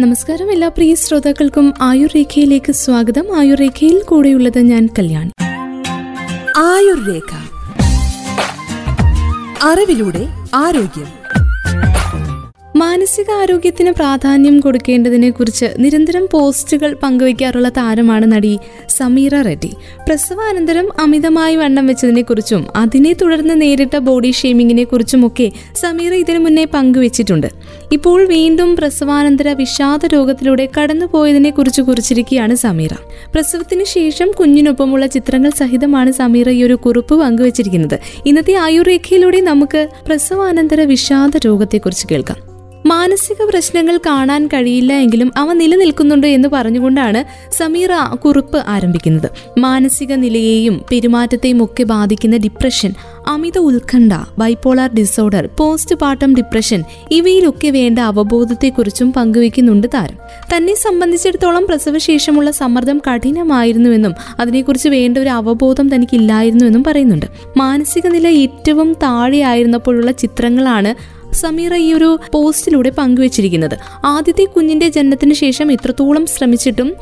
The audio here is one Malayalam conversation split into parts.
നമസ്കാരം എല്ലാ പ്രിയ ശ്രോതാക്കൾക്കും ആയുർ രേഖയിലേക്ക് സ്വാഗതം. ആയുർ രേഖയിൽ കൂടെയുള്ളത് ഞാൻ കല്യാണി ആയുർരേഖ. അറിവിലൂടെ ആരോഗ്യം. മാനസികാരോഗ്യത്തിന് പ്രാധാന്യം കൊടുക്കേണ്ടതിനെ കുറിച്ച് നിരന്തരം പോസ്റ്റുകൾ പങ്കുവയ്ക്കാറുള്ള താരമാണ് നടി സമീറ റെഡ്ഡി. പ്രസവാനന്തരം അമിതമായി വണ്ണം വെച്ചതിനെ കുറിച്ചും അതിനെ തുടർന്ന് നേരിട്ട ബോഡി ഷേമിങ്ങിനെ കുറിച്ചുമൊക്കെ സമീറ ഇതിനു മുന്നേ പങ്കുവച്ചിട്ടുണ്ട്. ഇപ്പോൾ വീണ്ടും പ്രസവാനന്തര വിഷാദ രോഗത്തിലൂടെ കടന്നുപോയതിനെ കുറിച്ച് കുറിച്ചിരിക്കുകയാണ് സമീറ. പ്രസവത്തിന് ശേഷം കുഞ്ഞിനൊപ്പമുള്ള ചിത്രങ്ങൾ സഹിതമാണ് സമീറ ഈ ഒരു കുറിപ്പ് പങ്കുവച്ചിരിക്കുന്നത്. ഇന്നത്തെ ആയുർരേഖയിലൂടെ നമുക്ക് പ്രസവാനന്തര വിഷാദ രോഗത്തെക്കുറിച്ച് കേൾക്കാം. മാനസിക പ്രശ്നങ്ങൾ കാണാൻ കഴിയില്ല എങ്കിലും അവ നിലനിൽക്കുന്നുണ്ട് എന്ന് പറഞ്ഞുകൊണ്ടാണ് സമീറ കുറിപ്പ് ആരംഭിക്കുന്നത്. മാനസിക നിലയെയും പെരുമാറ്റത്തെയും ഒക്കെ ബാധിക്കുന്ന ഡിപ്രഷൻ അമിത ഉത്കണ്ഠ bipolar disorder postpartum depression ഇവയിലൊക്കെ വേണ്ട അവബോധത്തെക്കുറിച്ചും പങ്കുവയ്ക്കുന്നുണ്ട് താരം. തന്നെ സംബന്ധിച്ചിടത്തോളം പ്രസവശേഷമുള്ള സമ്മർദ്ദം കഠിനമായിരുന്നുവെന്നും അതിനെക്കുറിച്ച് വേണ്ട ഒരു അവബോധം തനിക്കില്ലായിരുന്നുവെന്നും പറയുന്നുണ്ട്. മാനസിക നില ഏറ്റവും താഴെയായിരുന്നപ്പോഴുള്ള ചിത്രങ്ങളാണ് സമീറ ഈ ഒരു പോസ്റ്റിലൂടെ പങ്കുവച്ചിരിക്കുന്നത്. ആദ്യത്തെ കുഞ്ഞിന്റെ ജനനത്തിന് ശേഷം ഇത്രത്തോളം ശ്രമിച്ചിട്ടും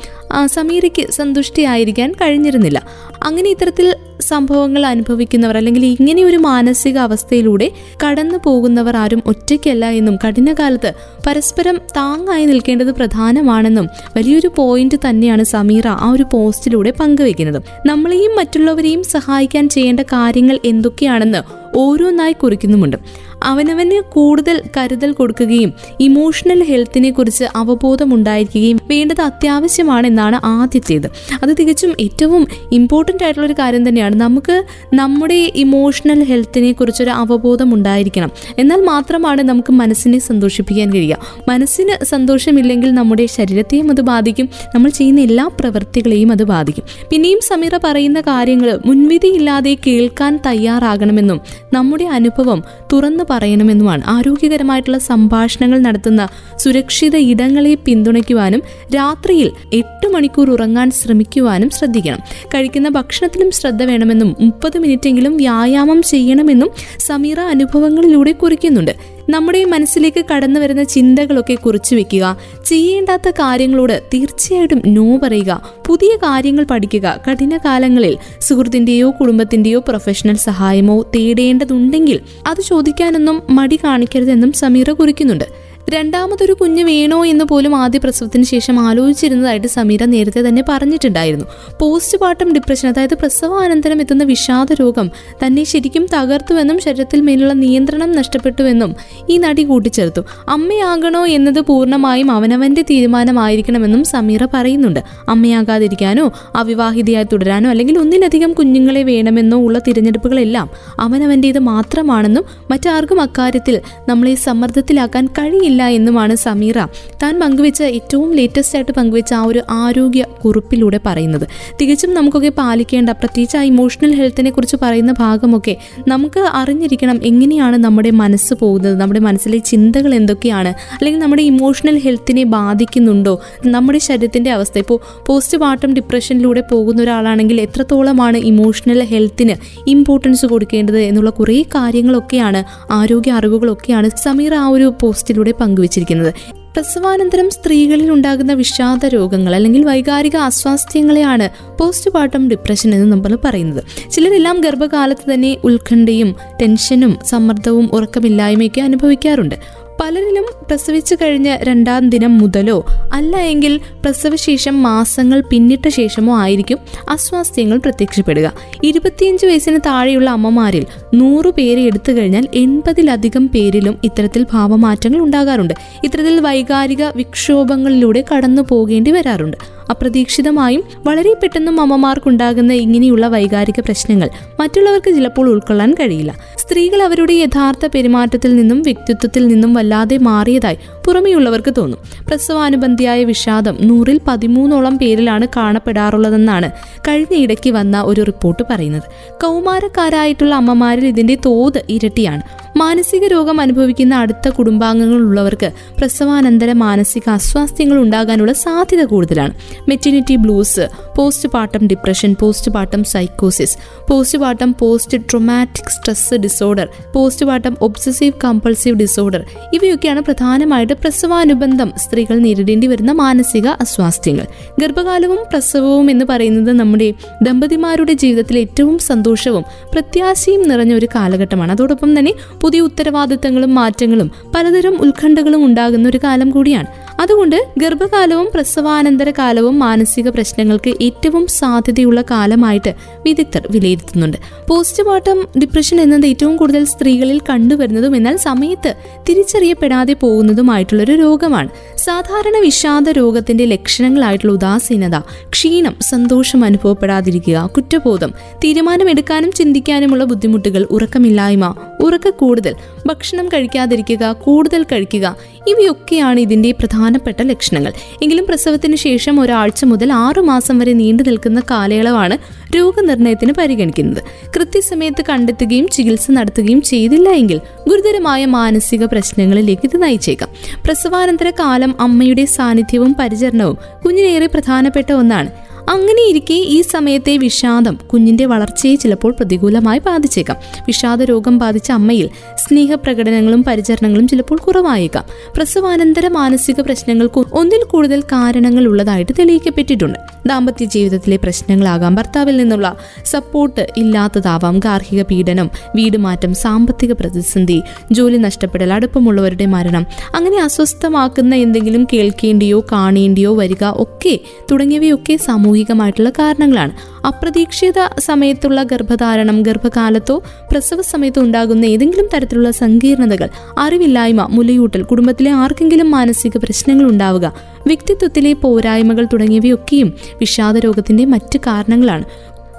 സമീറയ്ക്ക് സന്തുഷ്ടിയായിരിക്കാൻ കഴിഞ്ഞിരുന്നില്ല. അങ്ങനെ ഇത്തരത്തിൽ സംഭവങ്ങൾ അനുഭവിക്കുന്നവർ അല്ലെങ്കിൽ ഇങ്ങനെ ഒരു മാനസിക അവസ്ഥയിലൂടെ കടന്നു പോകുന്നവർ ആരും ഒറ്റയ്ക്കല്ല എന്നും കഠിനകാലത്ത് പരസ്പരം താങ്ങായി നിൽക്കേണ്ടത് പ്രധാനമാണെന്നും വലിയൊരു പോയിന്റ് തന്നെയാണ് സമീറ ആ ഒരു പോസ്റ്റിലൂടെ പങ്കുവെക്കുന്നത് നമ്മളെയും മറ്റുള്ളവരെയും സഹായിക്കാൻ ചെയ്യേണ്ട കാര്യങ്ങൾ എന്തൊക്കെയാണെന്ന് ഓരോന്നായി കുറിക്കുന്നുമുണ്ട്. അവനവന് കൂടുതൽ കരുതൽ കൊടുക്കുകയും ഇമോഷണൽ ഹെൽത്തിനെ കുറിച്ച് അവബോധം ഉണ്ടായിരിക്കുകയും വേണ്ടത് അത്യാവശ്യമാണെന്നാണ് ആദ്യത്തേത്. അത് തികച്ചും ഏറ്റവും ഇമ്പോർട്ടന്റ് ആയിട്ടുള്ള ഒരു കാര്യം തന്നെയാണ്. നമുക്ക് നമ്മുടെ ഇമോഷണൽ ഹെൽത്തിനെ കുറിച്ചൊരു അവബോധം ഉണ്ടായിരിക്കണം എന്നാൽ മാത്രമാണ് നമുക്ക് മനസ്സിനെ സന്തോഷിപ്പിക്കാൻ കഴിയുക. മനസ്സിന് സന്തോഷമില്ലെങ്കിൽ നമ്മുടെ ശരീരത്തെയും അത് ബാധിക്കും. നമ്മൾ ചെയ്യുന്ന എല്ലാ പ്രവൃത്തികളെയും അത് ബാധിക്കും. പിന്നെയും സമീറ പറയുന്ന കാര്യങ്ങൾ മുൻവിധിയില്ലാതെ കേൾക്കാൻ തയ്യാറാകണമെന്നും നമ്മുടെ അനുഭവം തുറന്നു പറയണമെന്നുമാണ്. ആരോഗ്യകരമായിട്ടുള്ള സംഭാഷണങ്ങൾ നടത്തുന്ന സുരക്ഷിത ഇടങ്ങളെ പിന്തുണയ്ക്കുവാനും രാത്രിയിൽ എട്ട് മണിക്കൂർ ഉറങ്ങാൻ ശ്രമിക്കുവാനും ശ്രദ്ധിക്കണം. കഴിക്കുന്ന ഭക്ഷണത്തിലും ശ്രദ്ധ വേണമെന്നും മുപ്പത് മിനിറ്റെങ്കിലും വ്യായാമം ചെയ്യണമെന്നും സമീറ അനുഭവങ്ങളിലൂടെ കുറിക്കുന്നുണ്ട്. നമ്മുടെ മനസ്സിലേക്ക് കടന്നു വരുന്ന ചിന്തകളൊക്കെ കുറിച്ചു വെക്കുക. ചെയ്യേണ്ടാത്ത കാര്യങ്ങളോട് തീർച്ചയായിട്ടും നോ പറയുക. പുതിയ കാര്യങ്ങൾ പഠിക്കുക. കഠിന കാലങ്ങളിൽ സുഹൃത്തിന്റെയോ കുടുംബത്തിന്റെയോ പ്രൊഫഷണൽ സഹായമോ തേടേണ്ടതുണ്ടെങ്കിൽ അത് ചോദിക്കാനൊന്നും മടി കാണിക്കരുതെന്നും സമീറ കുറിക്കുന്നുണ്ട്. രണ്ടാമതൊരു കുഞ്ഞ് വേണോ എന്ന് പോലും ആദ്യ പ്രസവത്തിന് ശേഷം ആലോചിച്ചിരുന്നതായിട്ട് സമീര നേരത്തെ തന്നെ പറഞ്ഞിട്ടുണ്ടായിരുന്നു. പോസ്റ്റ് പാർട്ടം ഡിപ്രഷൻ അതായത് പ്രസവാനന്തരം എത്തുന്ന വിഷാദ രോഗം തന്നെ ശരിക്കും തകർത്തുവെന്നും ശരീരത്തിൽ മേലുള്ള നിയന്ത്രണം നഷ്ടപ്പെട്ടുവെന്നും ഈ നടി കൂട്ടിച്ചേർത്തു. അമ്മയാകണോ എന്നത് പൂർണമായും അവനവന്റെ തീരുമാനമായിരിക്കണമെന്നും സമീറ പറയുന്നുണ്ട്. അമ്മയാകാതിരിക്കാനോ അവിവാഹിതയായി തുടരാനോ അല്ലെങ്കിൽ ഒന്നിലധികം കുഞ്ഞുങ്ങളെ വേണമെന്നോ ഉള്ള തിരഞ്ഞെടുപ്പുകളെല്ലാം അവനവന്റേത് മാത്രമാണെന്നും മറ്റാർക്കും അക്കാര്യത്തിൽ നമ്മളെ സമ്മർദ്ദത്തിലാക്കാൻ കഴിയില്ല ഇല്ല എന്നുമാണ് സമീറ. താൻ പങ്കുവെച്ച ഏറ്റവും ലേറ്റസ്റ്റ് ആയിട്ട് പങ്കുവെച്ച ആ ഒരു ആരോഗ്യ കുറിപ്പിലൂടെ പറയുന്നത്. തികച്ചും നമുക്കൊക്കെ പാലിക്കേണ്ട പ്രത്യേകിച്ച് ആ ഇമോഷണൽ ഹെൽത്തിനെ കുറിച്ച് പറയുന്ന ഭാഗമൊക്കെ നമുക്ക് അറിഞ്ഞിരിക്കണം എങ്ങനെയാണ് നമ്മുടെ മനസ്സ് പോകുന്നത് നമ്മുടെ മനസ്സിലെ ചിന്തകൾ എന്തൊക്കെയാണ് അല്ലെങ്കിൽ നമ്മുടെ ഇമോഷണൽ ഹെൽത്തിനെ ബാധിക്കുന്നുണ്ടോ നമ്മുടെ ശരീരത്തിന്റെ അവസ്ഥ. ഇപ്പോൾ പോസ്റ്റ് പാർട്ടം ഡിപ്രഷനിലൂടെ പോകുന്ന ഒരാളാണെങ്കിൽ എത്രത്തോളമാണ് ഇമോഷണൽ ഹെൽത്തിന് ഇമ്പോർട്ടൻസ് കൊടുക്കേണ്ടത് എന്നുള്ള കുറേ കാര്യങ്ങളൊക്കെയാണ് ആരോഗ്യ അറിവുകളൊക്കെയാണ് സമീർ ആ ഒരു പോസ്റ്റിലൂടെ പങ്കുവച്ചിരിക്കുന്നത്. പ്രസവാനന്തരം സ്ത്രീകളിൽ ഉണ്ടാകുന്ന വിഷാദ രോഗങ്ങൾ അല്ലെങ്കിൽ വൈകാരിക അസ്വാസ്ഥ്യങ്ങളെയാണ് പോസ്റ്റ് പാർട്ടം ഡിപ്രഷൻ എന്ന് നമ്മൾ പറയുന്നത്. ചിലരെല്ലാം ഗർഭകാലത്ത് തന്നെ ഉത്കണ്ഠയും ടെൻഷനും സമ്മർദ്ദവും ഉറക്കമില്ലായ്മയൊക്കെ അനുഭവിക്കാറുണ്ട്. പലരിലും പ്രസവിച്ചു കഴിഞ്ഞ രണ്ടാം ദിനം മുതലോ അല്ല എങ്കിൽ പ്രസവശേഷം മാസങ്ങൾ പിന്നിട്ട ശേഷമോ ആയിരിക്കും അസ്വാസ്ഥ്യങ്ങൾ പ്രത്യക്ഷപ്പെടുക. ഇരുപത്തിയഞ്ച് വയസ്സിന് താഴെയുള്ള അമ്മമാരിൽ നൂറു പേരെ എടുത്തു കഴിഞ്ഞാൽ എൺപതിലധികം പേരിലും ഇത്തരത്തിൽ ഭാവമാറ്റങ്ങൾ ഉണ്ടാകാറുണ്ട്. ഇത്തരത്തിൽ വൈകാരിക വിക്ഷോഭങ്ങളിലൂടെ കടന്നു പോകേണ്ടി വരാറുണ്ട്. അപ്രതീക്ഷിതമായും വളരെ പെട്ടെന്നും അമ്മമാർക്കുണ്ടാകുന്ന ഇങ്ങനെയുള്ള വൈകാരിക പ്രശ്നങ്ങൾ മറ്റുള്ളവർക്ക് ചിലപ്പോൾ ഉൾക്കൊള്ളാൻ കഴിയില്ല. സ്ത്രീകൾ അവരുടെ യഥാർത്ഥ പെരുമാറ്റത്തിൽ നിന്നും വ്യക്തിത്വത്തിൽ നിന്നും വല്ലാതെ മാറിയതായി പുറമെയുള്ളവർക്ക് തോന്നും. പ്രസവാനുബന്ധിയായ വിഷാദം നൂറിൽ പതിമൂന്നോളം പേരിലാണ് കാണപ്പെടാറുള്ളതെന്നാണ് കഴിഞ്ഞയിടയ്ക്ക് വന്ന ഒരു റിപ്പോർട്ട് പറയുന്നത്. കൗമാരക്കാരായിട്ടുള്ള അമ്മമാരിൽ ഇതിന്റെ തോത് ഇരട്ടിയാണ്. മാനസിക രോഗം അനുഭവിക്കുന്ന അടുത്ത കുടുംബാംഗങ്ങളുള്ളവർക്ക് പ്രസവാനന്തര മാനസിക അസ്വാസ്ഥ്യങ്ങൾ ഉണ്ടാകാനുള്ള സാധ്യത കൂടുതലാണ്. Maternity blues postpartum depression postpartum സൈക്കോസിസ് postpartum post traumatic stress disorder postpartum obsessive compulsive disorder ഇവയൊക്കെയാണ് പ്രധാനമായിട്ട് പ്രസവാനുബന്ധം സ്ത്രീകൾ നേരിടേണ്ടി വരുന്ന മാനസിക അസ്വാസ്ഥ്യങ്ങൾ. ഗർഭകാലവും പ്രസവവും എന്ന് പറയുന്നത് നമ്മുടെ ദമ്പതിമാരുടെ ജീവിതത്തിലെ ഏറ്റവും സന്തോഷവും പ്രത്യാശയും നിറഞ്ഞ ഒരു കാലഘട്ടമാണ്. അതോടൊപ്പം തന്നെ പുതിയ ഉത്തരവാദിത്തങ്ങളും മാറ്റങ്ങളും പലതരം ഉത്കണ്ഠകളും ഉണ്ടാകുന്ന ഒരു കാലം കൂടിയാണ്. അതുകൊണ്ട് ഗർഭകാലവും പ്രസവാനന്തര കാലവും മാനസിക പ്രശ്നങ്ങൾക്ക് ഏറ്റവും സാധ്യതയുള്ള കാലമായിട്ട് വിദഗ്ധർ വിലയിരുത്തുന്നുണ്ട്. പോസ്റ്റ്മോർട്ടം ഡിപ്രഷൻ എന്നത് ഏറ്റവും കൂടുതൽ സ്ത്രീകളിൽ കണ്ടുവരുന്നതും എന്നാൽ സമയത്ത് തിരിച്ചറിയപ്പെടാതെ പോകുന്നതുമായിട്ടുള്ള ഒരു രോഗമാണ്. സാധാരണ വിഷാദ രോഗത്തിന്റെ ലക്ഷണങ്ങളായിട്ടുള്ള ഉദാസീനത ക്ഷീണം സന്തോഷം അനുഭവപ്പെടാതിരിക്കുക കുറ്റബോധം തീരുമാനമെടുക്കാനും ചിന്തിക്കാനുമുള്ള ബുദ്ധിമുട്ടുകൾ ഉറക്കമില്ലായ്മ ഉറക്ക കൂടുതൽ ഭക്ഷണം കഴിക്കാതിരിക്കുക കൂടുതൽ കഴിക്കുക ഇവയൊക്കെയാണ് ഇതിന്റെ പ്രധാനപ്പെട്ട ലക്ഷണങ്ങൾ. എങ്കിലും പ്രസവത്തിന് ശേഷം ഒരാഴ്ച മുതൽ ആറു മാസം വരെ നീണ്ടു നിൽക്കുന്ന കാലയളവാണ് രോഗനിർണയത്തിന് പരിഗണിക്കുന്നത്. കൃത്യസമയത്ത് കണ്ടെത്തുകയും ചികിത്സ നടത്തുകയും ചെയ്തില്ല എങ്കിൽ ഗുരുതരമായ മാനസിക പ്രശ്നങ്ങളിലേക്ക് ഇത് നയിച്ചേക്കാം. പ്രസവാനന്തര കാലം അമ്മയുടെ സാന്നിധ്യവും പരിചരണവും കുഞ്ഞിനേറെ പ്രധാനപ്പെട്ട ഒന്നാണ്. അങ്ങനെയിരിക്കെ ഈ സമയത്തെ വിഷാദം കുഞ്ഞിന്റെ വളർച്ചയെ ചിലപ്പോൾ പ്രതികൂലമായി ബാധിച്ചേക്കാം. വിഷാദ രോഗം ബാധിച്ച അമ്മയിൽ സ്നേഹപ്രകടനങ്ങളും പരിചരണങ്ങളും ചിലപ്പോൾ കുറവായേക്കാം. പ്രസവാനന്തര മാനസിക പ്രശ്നങ്ങൾക്ക് ഒന്നിൽ കൂടുതൽ കാരണങ്ങൾ ഉള്ളതായിട്ട് തെളിയിക്കപ്പെട്ടിട്ടുണ്ട്. ദാമ്പത്യ ജീവിതത്തിലെ പ്രശ്നങ്ങളാകാം ഭർത്താവിൽ നിന്നുള്ള സപ്പോർട്ട് ഇല്ലാത്തതാവാം ഗാർഹിക പീഡനം വീട് മാറ്റം സാമ്പത്തിക പ്രതിസന്ധി ജോലി നഷ്ടപ്പെടൽ അടുപ്പമുള്ളവരുടെ മരണം അങ്ങനെ അസ്വസ്ഥമാക്കുന്ന എന്തെങ്കിലും കേൾക്കേണ്ടിയോ കാണേണ്ടിയോ വരിക ഒക്കെ തുടങ്ങിയവയൊക്കെ സാമൂഹികമായിട്ടുള്ള കാരണങ്ങളാണ്. അപ്രതീക്ഷിത സമയത്തുള്ള ഗർഭധാരണം ഗർഭകാലത്തോ പ്രസവ സമയത്തോ ഉണ്ടാകുന്ന ഏതെങ്കിലും തരത്തിലുള്ള സങ്കീർണതകൾ അറിവില്ലായ്മ മുലയൂട്ടൽ കുടുംബത്തിലെ ആർക്കെങ്കിലും മാനസിക പ്രശ്നങ്ങൾ ഉണ്ടാവുക വ്യക്തിത്വത്തിലെ പോരായ്മകൾ തുടങ്ങിയവയൊക്കെയും വിഷാദ രോഗത്തിന്റെ മറ്റ് കാരണങ്ങളാണ്.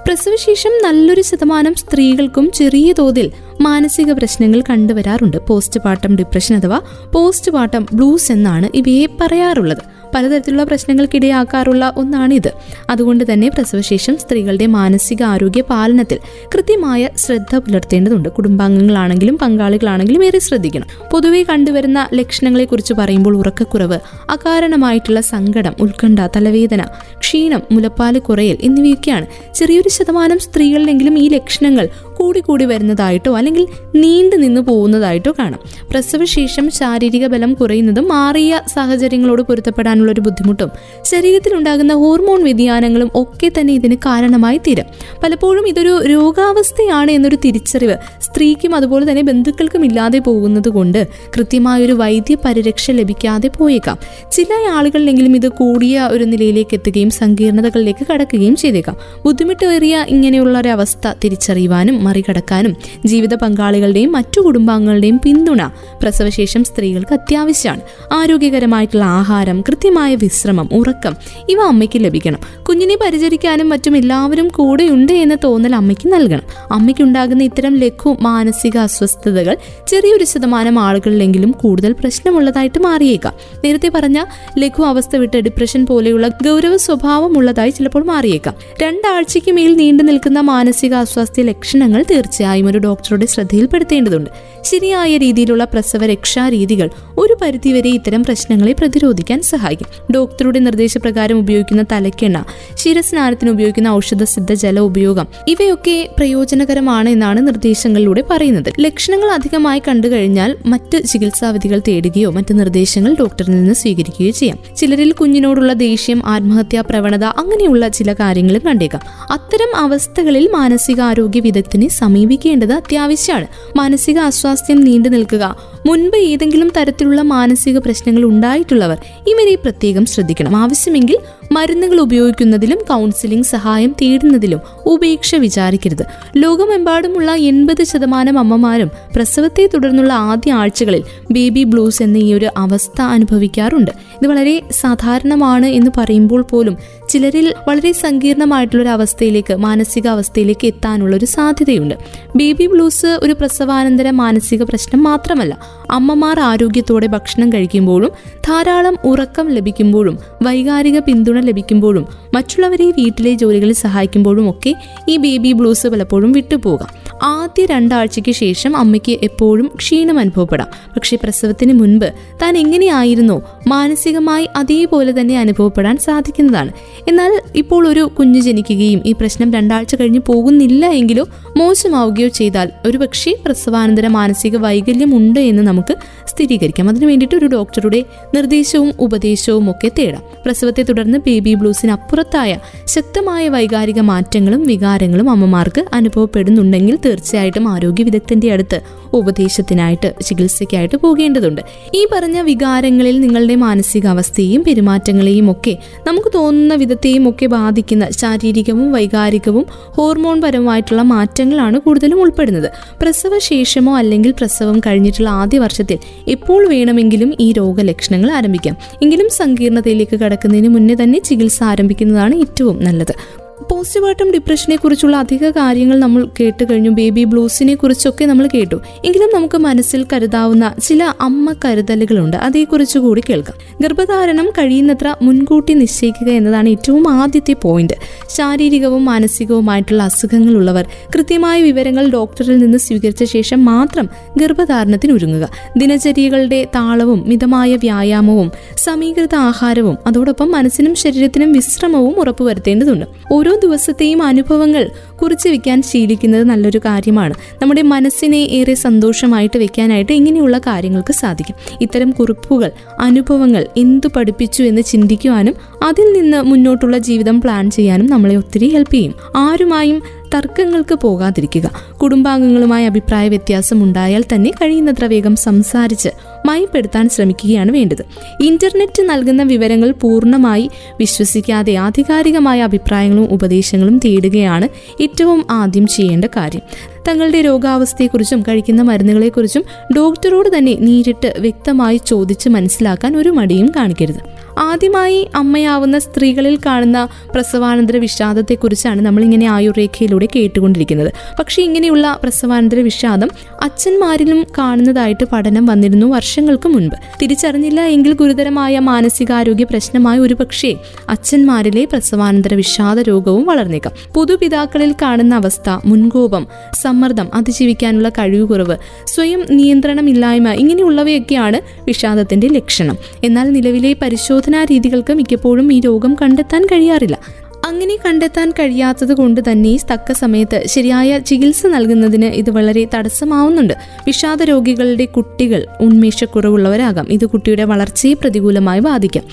പ്രസവശേഷം നല്ലൊരു ശതമാനം സ്ത്രീകൾക്കും ചെറിയ തോതിൽ മാനസിക പ്രശ്നങ്ങൾ കണ്ടുവരാറുണ്ട്. പോസ്റ്റ് പാർട്ടം ഡിപ്രഷൻ അഥവാ പോസ്റ്റ് പാർട്ടം ബ്ലൂസ് എന്നാണ് ഇവയെ പറയാറുള്ളത്. പലതരത്തിലുള്ള പ്രശ്നങ്ങൾക്കിടയാക്കാറുള്ള ഒന്നാണിത്. അതുകൊണ്ട് തന്നെ പ്രസവശേഷം സ്ത്രീകളുടെ മാനസിക ആരോഗ്യ പാലനത്തിൽ കൃത്യമായ ശ്രദ്ധ പുലർത്തേണ്ടതുണ്ട്. കുടുംബാംഗങ്ങളാണെങ്കിലും പങ്കാളികളാണെങ്കിലും ഏറെ ശ്രദ്ധിക്കണം. പൊതുവെ കണ്ടുവരുന്ന ലക്ഷണങ്ങളെ കുറിച്ച് പറയുമ്പോൾ ഉറക്കക്കുറവ് അകാരണമായിട്ടുള്ള സങ്കടം ഉത്കണ്ഠ തലവേദന ക്ഷീണം മുലപ്പാൽ കുറയൽ എന്നിവയൊക്കെയാണ്. ചെറിയൊരു ശതമാനം സ്ത്രീകളിലെങ്കിലും ഈ ലക്ഷണങ്ങൾ കൂടിക്കൂടി വരുന്നതായിട്ടോ അല്ലെങ്കിൽ നീണ്ടു നിന്ന് പോകുന്നതായിട്ടോ കാണാം. പ്രസവശേഷം ശാരീരിക ബലം കുറയുന്നതും മാറിയ സാഹചര്യങ്ങളോട് പൊരുത്തപ്പെടാനുള്ള ഒരു ബുദ്ധിമുട്ടും ശരീരത്തിലുണ്ടാകുന്ന ഹോർമോൺ വ്യതിയാനങ്ങളും ഒക്കെ തന്നെ ഇതിന് കാരണമായി തീരും. പലപ്പോഴും ഇതൊരു രോഗാവസ്ഥയാണ് എന്നൊരു തിരിച്ചറിവ് സ്ത്രീക്കും അതുപോലെ തന്നെ ബന്ധുക്കൾക്കും ഇല്ലാതെ പോകുന്നത് കൊണ്ട് കൃത്യമായൊരു വൈദ്യ പരിരക്ഷ ലഭിക്കാതെ പോയേക്കാം. ചില ആളുകളിലെങ്കിലും ഇത് കൂടിയ ഒരു നിലയിലേക്ക് എത്തുകയും സങ്കീർണതകളിലേക്ക് കടക്കുകയും ചെയ്തേക്കാം. ബുദ്ധിമുട്ടേറിയ ഇങ്ങനെയുള്ള ഒരു അവസ്ഥ തിരിച്ചറിയുവാനും മറികടക്കാനും ജീവിത പങ്കാളികളുടെയും മറ്റു കുടുംബാംഗങ്ങളുടെയും പിന്തുണ പ്രസവശേഷം സ്ത്രീകൾക്ക് അത്യാവശ്യമാണ്. ആരോഗ്യകരമായിട്ടുള്ള ആഹാരം കൃത്യമായ വിശ്രമം ഉറക്കം ഇവ അമ്മയ്ക്ക് ലഭിക്കണം. കുഞ്ഞിനെ പരിചരിക്കാനും മറ്റും എല്ലാവരും കൂടെയുണ്ട് എന്ന തോന്നൽ അമ്മയ്ക്ക് നൽകണം. അമ്മയ്ക്കുണ്ടാകുന്ന ഇത്തരം ലഘു മാനസിക അസ്വസ്ഥതകൾ ചെറിയൊരു ശതമാനം ആളുകളിലെങ്കിലും കൂടുതൽ പ്രശ്നമുള്ളതായിട്ട് മാറിയേക്കാം. നേരത്തെ പറഞ്ഞ ലഘു അവസ്ഥ വിട്ട് ഡിപ്രഷൻ പോലെയുള്ള ഗൗരവ സ്വഭാവമുള്ളതായി ചിലപ്പോൾ മാറിയേക്കാം. രണ്ടാഴ്ചയ്ക്ക് മേൽ നീണ്ടു നിൽക്കുന്ന മാനസിക അസ്വാസ്ഥ്യ ലക്ഷണങ്ങൾ തീർച്ചയായും ഒരു ഡോക്ടറുടെ ശ്രദ്ധയിൽപ്പെടുത്തേണ്ടതുണ്ട്. ശരിയായ രീതിയിലുള്ള പ്രസവ രക്ഷാ രീതികൾ ഒരു പരിധിവരെ ഇത്തരം പ്രശ്നങ്ങളെ പ്രതിരോധിക്കാൻ സഹായിക്കും. ഡോക്ടറുടെ നിർദ്ദേശപ്രകാരം ഉപയോഗിക്കുന്ന തലക്കെണ്ണ ശിരസ്നാനത്തിന് ഉപയോഗിക്കുന്ന ഔഷധ സിദ്ധ ജല ഉപയോഗം ഇവയൊക്കെ പ്രയോജനകരമാണ് എന്നാണ് നിർദ്ദേശങ്ങളിലൂടെ പറയുന്നത്. ലക്ഷണങ്ങൾ അധികമായി കണ്ടു കഴിഞ്ഞാൽ മറ്റ് ചികിത്സാവിധികൾ തേടുകയോ മറ്റ് നിർദ്ദേശങ്ങൾ ഡോക്ടറിൽ നിന്ന് സ്വീകരിക്കുകയോ ചെയ്യാം. ചിലരിൽ കുഞ്ഞിനോടുള്ള ദേഷ്യം ആത്മഹത്യാ പ്രവണത അങ്ങനെയുള്ള ചില കാര്യങ്ങളും കണ്ടേക്കാം. അത്തരം അവസ്ഥകളിൽ മാനസികാരോഗ്യ വിദഗ്ധനെ സമീപിക്കേണ്ടത് അത്യാവശ്യമാണ്. മാനസിക അസ്വാസ്ഥ്യം നീണ്ടു നിൽക്കുക മുൻപ് ഏതെങ്കിലും തരത്തിലുള്ള മാനസിക പ്രശ്നങ്ങൾ ഉണ്ടായിട്ടുള്ളവർ ഇവരെ പ്രത്യേകം ശ്രദ്ധിക്കണം. ആവശ്യമെങ്കിൽ മരുന്നുകൾ ഉപയോഗിക്കുന്നതിലും കൗൺസിലിംഗ് സഹായം തേടുന്നതിലും ഉപേക്ഷ വിചാരിക്കരുത്. ലോകമെമ്പാടുമുള്ള എൺപത് ശതമാനം അമ്മമാരും പ്രസവത്തെ തുടർന്നുള്ള ആദ്യ ആഴ്ചകളിൽ ബേബി ബ്ലൂസ് എന്ന ഈ ഒരു അവസ്ഥ അനുഭവിക്കാറുണ്ട്. ഇത് വളരെ സാധാരണമാണ് എന്ന് പറയുമ്പോൾ പോലും ചിലരിൽ വളരെ സങ്കീർണമായിട്ടുള്ള ഒരു അവസ്ഥയിലേക്ക് മാനസിക അവസ്ഥയിലേക്ക് എത്താനുള്ള ഒരു സാധ്യതയുണ്ട്. ബേബി ബ്ലൂസ് ഒരു പ്രസവാനന്തര മാനസിക പ്രശ്നം മാത്രമല്ല അമ്മമാർ ആരോഗ്യത്തോടെ ഭക്ഷണം കഴിക്കുമ്പോഴും ധാരാളം ഉറക്കം ലഭിക്കുമ്പോഴും വൈകാരിക പിന്തുണ ലഭിക്കുമ്പോഴും മറ്റുള്ളവരെ വീട്ടിലെ ജോലികളിൽ സഹായിക്കുമ്പോഴും ഒക്കെ ഈ ബേബി ബ്ലൂസ് പലപ്പോഴും വിട്ടുപോകാം. ആദ്യ രണ്ടാഴ്ചയ്ക്ക് ശേഷം അമ്മയ്ക്ക് എപ്പോഴും ക്ഷീണം അനുഭവപ്പെടാം. പക്ഷേ പ്രസവത്തിന് മുൻപ് താൻ എങ്ങനെയായിരുന്നോ മാനസികമായി അതേപോലെ തന്നെ അനുഭവപ്പെടാൻ സാധിക്കുന്നതാണ്. എന്നാൽ ഇപ്പോൾ ഒരു കുഞ്ഞു ജനിക്കുകയും ഈ പ്രശ്നം രണ്ടാഴ്ച കഴിഞ്ഞ് പോകുന്നില്ല എങ്കിലോ മോശമാവുകയോ ചെയ്താൽ ഒരുപക്ഷെ പ്രസവാനന്തര മാനസിക വൈകല്യം ഉണ്ട് എന്ന് നമുക്ക് സ്ഥിരീകരിക്കാം. അതിനു വേണ്ടിയിട്ട് ഒരു ഡോക്ടറുടെ നിർദ്ദേശവും ഉപദേശവും ഒക്കെ തേടാം. പ്രസവത്തെ തുടർന്ന് ബേബി ബ്ലൂസിന് അപ്പുറത്തായ ശക്തമായ വൈകാരിക മാറ്റങ്ങളും വികാരങ്ങളും അമ്മമാർക്ക് അനുഭവപ്പെടുന്നുണ്ടെങ്കിൽ തീർച്ചയായിട്ടും ആരോഗ്യ വിദഗ്ധന്റെ അടുത്ത് ഉപദേശത്തിനായിട്ട് ചികിത്സയ്ക്കായിട്ട് പോകേണ്ടതുണ്ട്. ഈ പറഞ്ഞ വികാരങ്ങളിൽ നിങ്ങളുടെ മാനസികാവസ്ഥയെയും പെരുമാറ്റങ്ങളെയും ഒക്കെ നമുക്ക് തോന്നുന്ന വിധത്തെയും ഒക്കെ ബാധിക്കുന്ന ശാരീരികവും വൈകാരികവും ഹോർമോൺ പരമായിട്ടുള്ള മാറ്റങ്ങളാണ് കൂടുതലും ഉൾപ്പെടുന്നത്. പ്രസവശേഷമോ അല്ലെങ്കിൽ പ്രസവം കഴിഞ്ഞിട്ടുള്ള ആദ്യ വർഷത്തിൽ എപ്പോൾ വേണമെങ്കിലും ഈ രോഗലക്ഷണങ്ങൾ ആരംഭിക്കാം. എങ്കിലും സങ്കീർണതയിലേക്ക് കടക്കുന്നതിന് മുന്നേ തന്നെ ചികിത്സ ആരംഭിക്കുന്നതാണ് ഏറ്റവും നല്ലത്. പോസ്റ്റ്മോർട്ടം ഡിപ്രഷനെ കുറിച്ചുള്ള അധിക കാര്യങ്ങൾ നമ്മൾ കേട്ട് കഴിഞ്ഞു. ബേബി ബ്ലൂസിനെ കുറിച്ചൊക്കെ നമ്മൾ കേട്ടു. എങ്കിലും നമുക്ക് മനസ്സിൽ കരുതാവുന്ന ചില അമ്മ കരുതലുകളുണ്ട്. അതേക്കുറിച്ച് കൂടി കേൾക്കാം. ഗർഭധാരണം കഴിയുന്നത്ര മുൻകൂട്ടി നിശ്ചയിക്കുക എന്നതാണ് ഏറ്റവും ആദ്യത്തെ പോയിന്റ് ശാരീരികവും മാനസികവുമായിട്ടുള്ള അസുഖങ്ങളുള്ളവർ കൃത്യമായ വിവരങ്ങൾ ഡോക്ടറിൽ നിന്ന് സ്വീകരിച്ച ശേഷം മാത്രം ഗർഭധാരണത്തിന് ഒരുങ്ങുക. ദിനചര്യകളുടെ താളവും മിതമായ വ്യായാമവും സമീകൃത ആഹാരവും അതോടൊപ്പം മനസ്സിനും ശരീരത്തിനും വിശ്രമവും ഉറപ്പുവരുത്തേണ്ടതുണ്ട്. ഓരോ ദിവസത്തെയും അനുഭവങ്ങൾ കുറിച്ച് വെക്കാൻ ശീലിക്കുന്നത് നല്ലൊരു കാര്യമാണ്. നമ്മുടെ മനസ്സിനെ ഏറെ സന്തോഷമായിട്ട് വെക്കാനായിട്ട് ഇങ്ങനെയുള്ള കാര്യങ്ങൾക്ക് സാധിക്കും. ഇത്തരം കുറിപ്പുകൾ അനുഭവങ്ങൾ എന്തു പഠിപ്പിച്ചു എന്ന് ചിന്തിക്കുവാനും അതിൽ നിന്ന് മുന്നോട്ടുള്ള ജീവിതം പ്ലാൻ ചെയ്യാനും നമ്മളെ ഒത്തിരി ഹെൽപ്പ് ചെയ്യും. ആരുമായും തർക്കങ്ങൾക്ക് പോകാതിരിക്കുക. കുടുംബാംഗങ്ങളുമായി അഭിപ്രായ വ്യത്യാസം ഉണ്ടായാൽ തന്നെ കഴിയുന്നത്ര വേഗം സംസാരിച്ച് മയപ്പെടുത്താൻ ശ്രമിക്കുകയാണ് വേണ്ടത്. ഇന്റർനെറ്റ് നൽകുന്ന വിവരങ്ങൾ പൂർണമായി വിശ്വസിക്കാതെ ആധികാരികമായ അഭിപ്രായങ്ങളും ഉപദേശങ്ങളും തേടുകയാണ് ഏറ്റവും ആദ്യം ചെയ്യേണ്ട കാര്യം. തങ്ങളുടെ രോഗാവസ്ഥയെക്കുറിച്ചും കഴിക്കുന്ന മരുന്നുകളെക്കുറിച്ചും ഡോക്ടറോട് തന്നെ നേരിട്ട് വ്യക്തമായി ചോദിച്ച് മനസ്സിലാക്കാൻ ഒരു മടിയും കാണിക്കരുത്. ആദ്യമായി അമ്മയാവുന്ന സ്ത്രീകളിൽ കാണുന്ന പ്രസവാനന്തര വിഷാദത്തെക്കുറിച്ചാണ് നമ്മളിങ്ങനെ ആയുർരേഖയിലൂടെ കേട്ടുകൊണ്ടിരിക്കുന്നത്. പക്ഷേ ഇങ്ങനെയുള്ള പ്രസവാനന്തര വിഷാദം അച്ഛന്മാരിലും കാണുന്നതായിട്ട് പഠനം വന്നിരുന്നു വർഷങ്ങൾക്ക് മുൻപ്. തിരിച്ചറിഞ്ഞില്ല എങ്കിൽ ഗുരുതരമായ മാനസികാരോഗ്യ പ്രശ്നമായ ഒരു പക്ഷേ അച്ഛന്മാരിലെ പ്രസവാനന്തര വിഷാദ രോഗവും വളർന്നേക്കാം. പൊതുപിതാക്കളിൽ കാണുന്ന അവസ്ഥ മുൻകോപം സമ്മർദ്ദം അതിജീവിക്കാനുള്ള കഴിവ് കുറവ് സ്വയം നിയന്ത്രണമില്ലായ്മ ഇങ്ങനെയുള്ളവയൊക്കെയാണ് വിഷാദത്തിന്റെ ലക്ഷണം. എന്നാൽ നിലവിലെ പരിശോധനാ രീതികൾക്ക് മിക്കപ്പോഴും ഈ രോഗം കണ്ടെത്താൻ കഴിയാറില്ല. അങ്ങനെ കണ്ടെത്താൻ കഴിയാത്തത് കൊണ്ട് തന്നെ തക്ക സമയത്ത് ശരിയായ ചികിത്സ നൽകുന്നതിന് ഇത് വളരെ തടസ്സമാവുന്നുണ്ട്. വിഷാദ രോഗികളുടെ കുട്ടികൾ ഉന്മേഷക്കുറവുള്ളവരാകാം. ഇത് കുട്ടിയുടെ വളർച്ചയെ പ്രതികൂലമായി ബാധിക്കാം.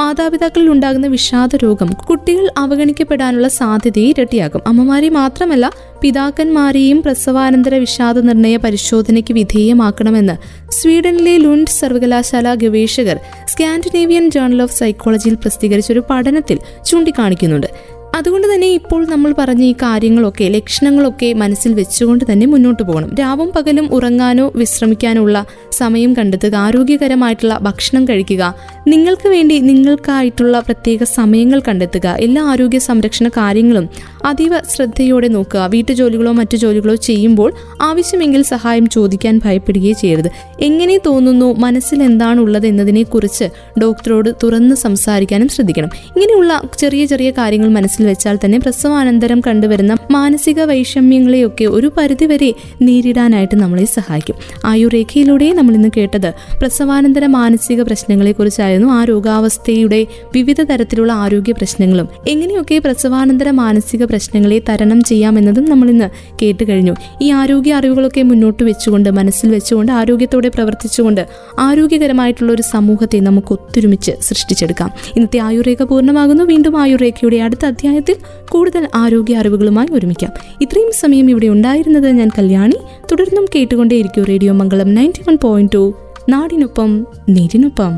മാതാപിതാക്കളിൽ ഉണ്ടാകുന്ന വിഷാദ രോഗം കുട്ടികൾ അവഗണിക്കപ്പെടാനുള്ള സാധ്യതയെ ഇരട്ടിയാകും അമ്മമാരെ മാത്രമല്ല പിതാക്കന്മാരെയും പ്രസവാനന്തര വിഷാദ നിർണയ പരിശോധനയ്ക്ക് വിധേയമാക്കണമെന്ന് സ്വീഡനിലെ ലുൻഡ് സർവകലാശാല ഗവേഷകർ സ്കാൻഡിനേവിയൻ ജേണൽ ഓഫ് സൈക്കോളജിയിൽ പ്രസിദ്ധീകരിച്ച ഒരു പഠനത്തിൽ ചൂണ്ടിക്കാണിക്കുന്നുണ്ട്. അതുകൊണ്ട് തന്നെ ഇപ്പോൾ നമ്മൾ പറഞ്ഞ ഈ കാര്യങ്ങളൊക്കെ ലക്ഷണങ്ങളൊക്കെ മനസ്സിൽ വെച്ചുകൊണ്ട് തന്നെ മുന്നോട്ട് പോകണം. രാവും പകലും ഉറങ്ങാനോ വിശ്രമിക്കാനോ ഉള്ള സമയം കണ്ടെത്തുക ആരോഗ്യകരമായിട്ടുള്ള ഭക്ഷണം കഴിക്കുക. നിങ്ങൾക്ക് വേണ്ടി നിങ്ങൾക്കായിട്ടുള്ള പ്രത്യേക സമയങ്ങൾ കണ്ടെത്തുക. എല്ലാ ആരോഗ്യ സംരക്ഷണ കാര്യങ്ങളും അതീവ ശ്രദ്ധയോടെ നോക്കുക. വീട്ടുജോലികളോ മറ്റു ജോലികളോ ചെയ്യുമ്പോൾ ആവശ്യമെങ്കിൽ സഹായം ചോദിക്കാൻ ഭയപ്പെടുകയേ ചെയ്യരുത്. എങ്ങനെ തോന്നുന്നു? മനസ്സിൽ എന്താണ് ഉള്ളത് എന്നതിനെക്കുറിച്ച് ഡോക്ടറോട് തുറന്ന് സംസാരിക്കാനും ശ്രദ്ധിക്കണം. ഇങ്ങനെയുള്ള ചെറിയ ചെറിയ കാര്യങ്ങൾ മനസ്സിൽ വെച്ചാൽ തന്നെ പ്രസവാനന്തരം കണ്ടുവരുന്ന മാനസിക വൈഷമ്യങ്ങളെയൊക്കെ ഒരു പരിധിവരെ നേരിടാനായിട്ട് നമ്മളെ സഹായിക്കും. ആയുർരേഖയിലൂടെ നമ്മൾ ഇന്ന് കേട്ടത് പ്രസവാനന്തര മാനസിക പ്രശ്നങ്ങളെക്കുറിച്ചായിരുന്നു. ആ രോഗാവസ്ഥയുടെ വിവിധ തരത്തിലുള്ള ആരോഗ്യ പ്രശ്നങ്ങളും എങ്ങനെയൊക്കെ പ്രസവാനന്തര മാനസിക പ്രശ്നങ്ങളെ തരണം ചെയ്യാമെന്നതും നമ്മൾ ഇന്ന് കേട്ട് കഴിഞ്ഞു. ഈ ആരോഗ്യ അറിവുകളൊക്കെ മുന്നോട്ട് വെച്ചുകൊണ്ട് മനസ്സിൽ വെച്ചുകൊണ്ട് ആരോഗ്യത്തോടെ പ്രവർത്തിച്ചുകൊണ്ട് ആരോഗ്യകരമായിട്ടുള്ള ഒരു സമൂഹത്തെ നമുക്ക് ഒത്തൊരുമിച്ച് സൃഷ്ടിച്ചെടുക്കാം. ഇന്നത്തെ ആയുർരേഖ പൂർണമാകുന്നു. വീണ്ടും ആയുർരേഖയുടെ അടുത്ത അധ്യായത്തിൽ കൂടുതൽ ആരോഗ്യ അറിവുകളുമായി ഒരുമിക്കാം. ഇത്രയും സമയം ഇവിടെ ഉണ്ടായിരുന്നത് ഞാൻ കല്യാണി. തുടർന്നും കേട്ടുകൊണ്ടേയിരിക്കും radio Mangalam ninety one point two. നാടിനൊപ്പം നീരിനൊപ്പം.